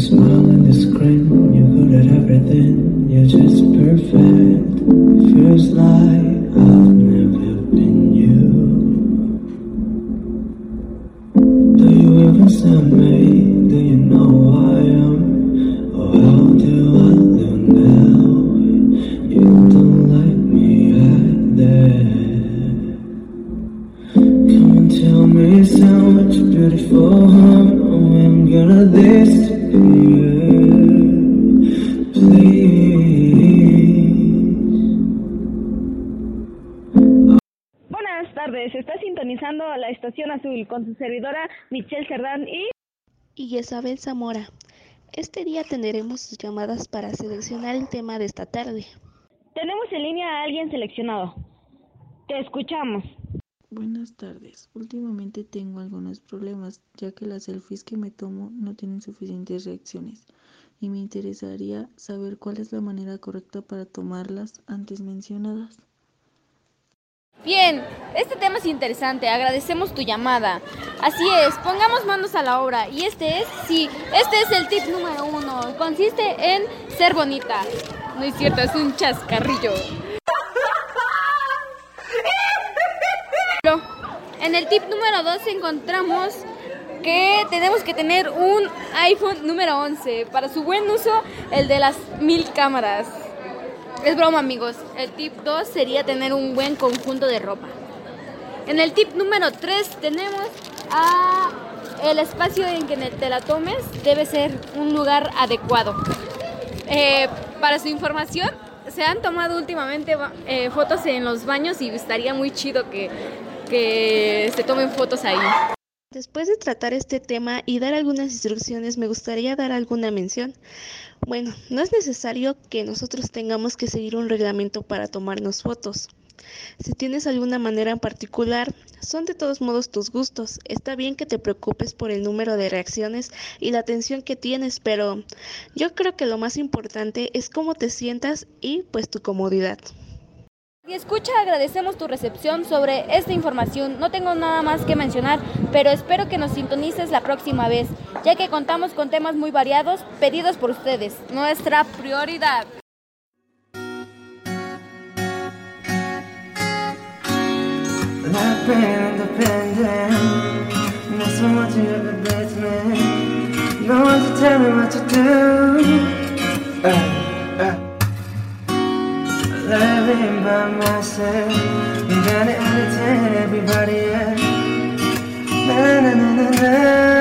smile and this grin, you're good at everything, you're just perfect. Feels like I've never been you. Do you ever send me? Sintonizando la estación azul con su servidora Michelle Cerdán y... y Isabel Zamora. Este día tendremos sus llamadas para seleccionar el tema de esta tarde. Tenemos en línea a alguien seleccionado. Te escuchamos. Buenas tardes. Últimamente tengo algunos problemas ya que las selfies que me tomo no tienen suficientes reacciones y me interesaría saber cuál es la manera correcta para tomarlas antes mencionadas. Bien, este tema es interesante, agradecemos tu llamada. Así es, pongamos manos a la obra. Y este es, sí, este es el tip número uno. Consiste en ser bonita. No es cierto, es un chascarrillo. En el tip número dos encontramos que tenemos que tener un iPhone número 11. Para su buen uso, el de las mil cámaras. Es broma amigos, el tip 2 sería tener un buen conjunto de ropa. En el tip número 3 tenemos a el espacio en que te la tomes debe ser un lugar adecuado. Eh, para su información, se han tomado últimamente eh, fotos en los baños y estaría muy chido que, que se tomen fotos ahí. Después de tratar este tema y dar algunas instrucciones, me gustaría dar alguna mención. Bueno, no es necesario que nosotros tengamos que seguir un reglamento para tomarnos fotos. Si tienes alguna manera en particular, son de todos modos tus gustos. Está bien que te preocupes por el número de reacciones y la atención que tienes, pero yo creo que lo más importante es cómo te sientas y pues tu comodidad. Y escucha, agradecemos tu recepción sobre esta información. No tengo nada más que mencionar, pero espero que nos sintonices la próxima vez, ya que contamos con temas muy variados pedidos por ustedes. Nuestra prioridad. By myself, you gotta entertain everybody. Na na na na na.